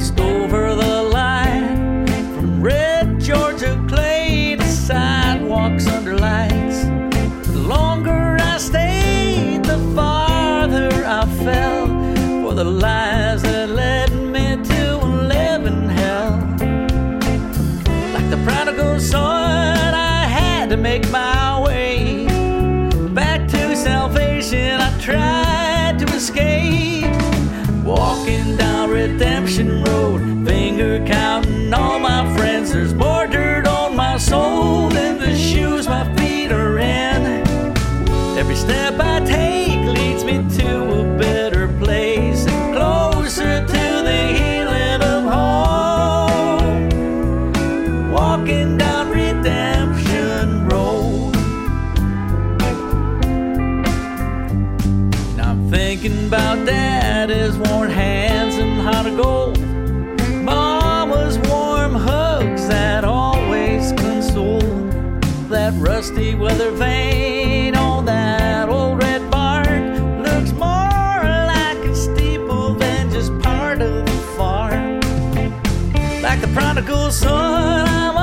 crossed over the line from red Georgia clay to sidewalks under lights. The longer I stayed, the farther I fell for the lies that led me to living hell. Like the prodigal son, I had to make my way. thinking about daddy's worn hands and hot gold. Mama's warm hugs that always console. That rusty weather vane on that old red barn looks more like a steeple than just part of the farm. Like the prodigal son, I'm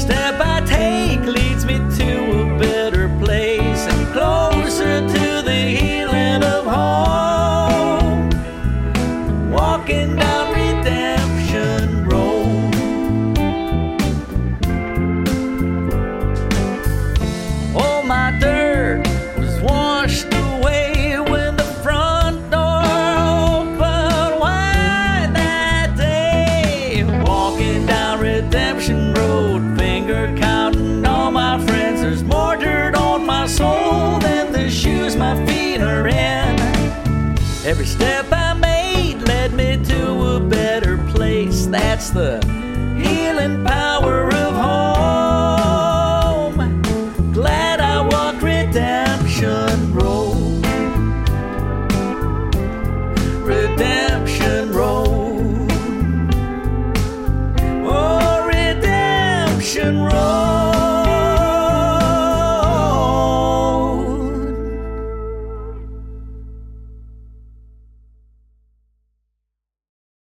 step step I made led me to a better place. That's the healing power of home. Glad I walked redemption road. Redemption road. Oh, redemption road.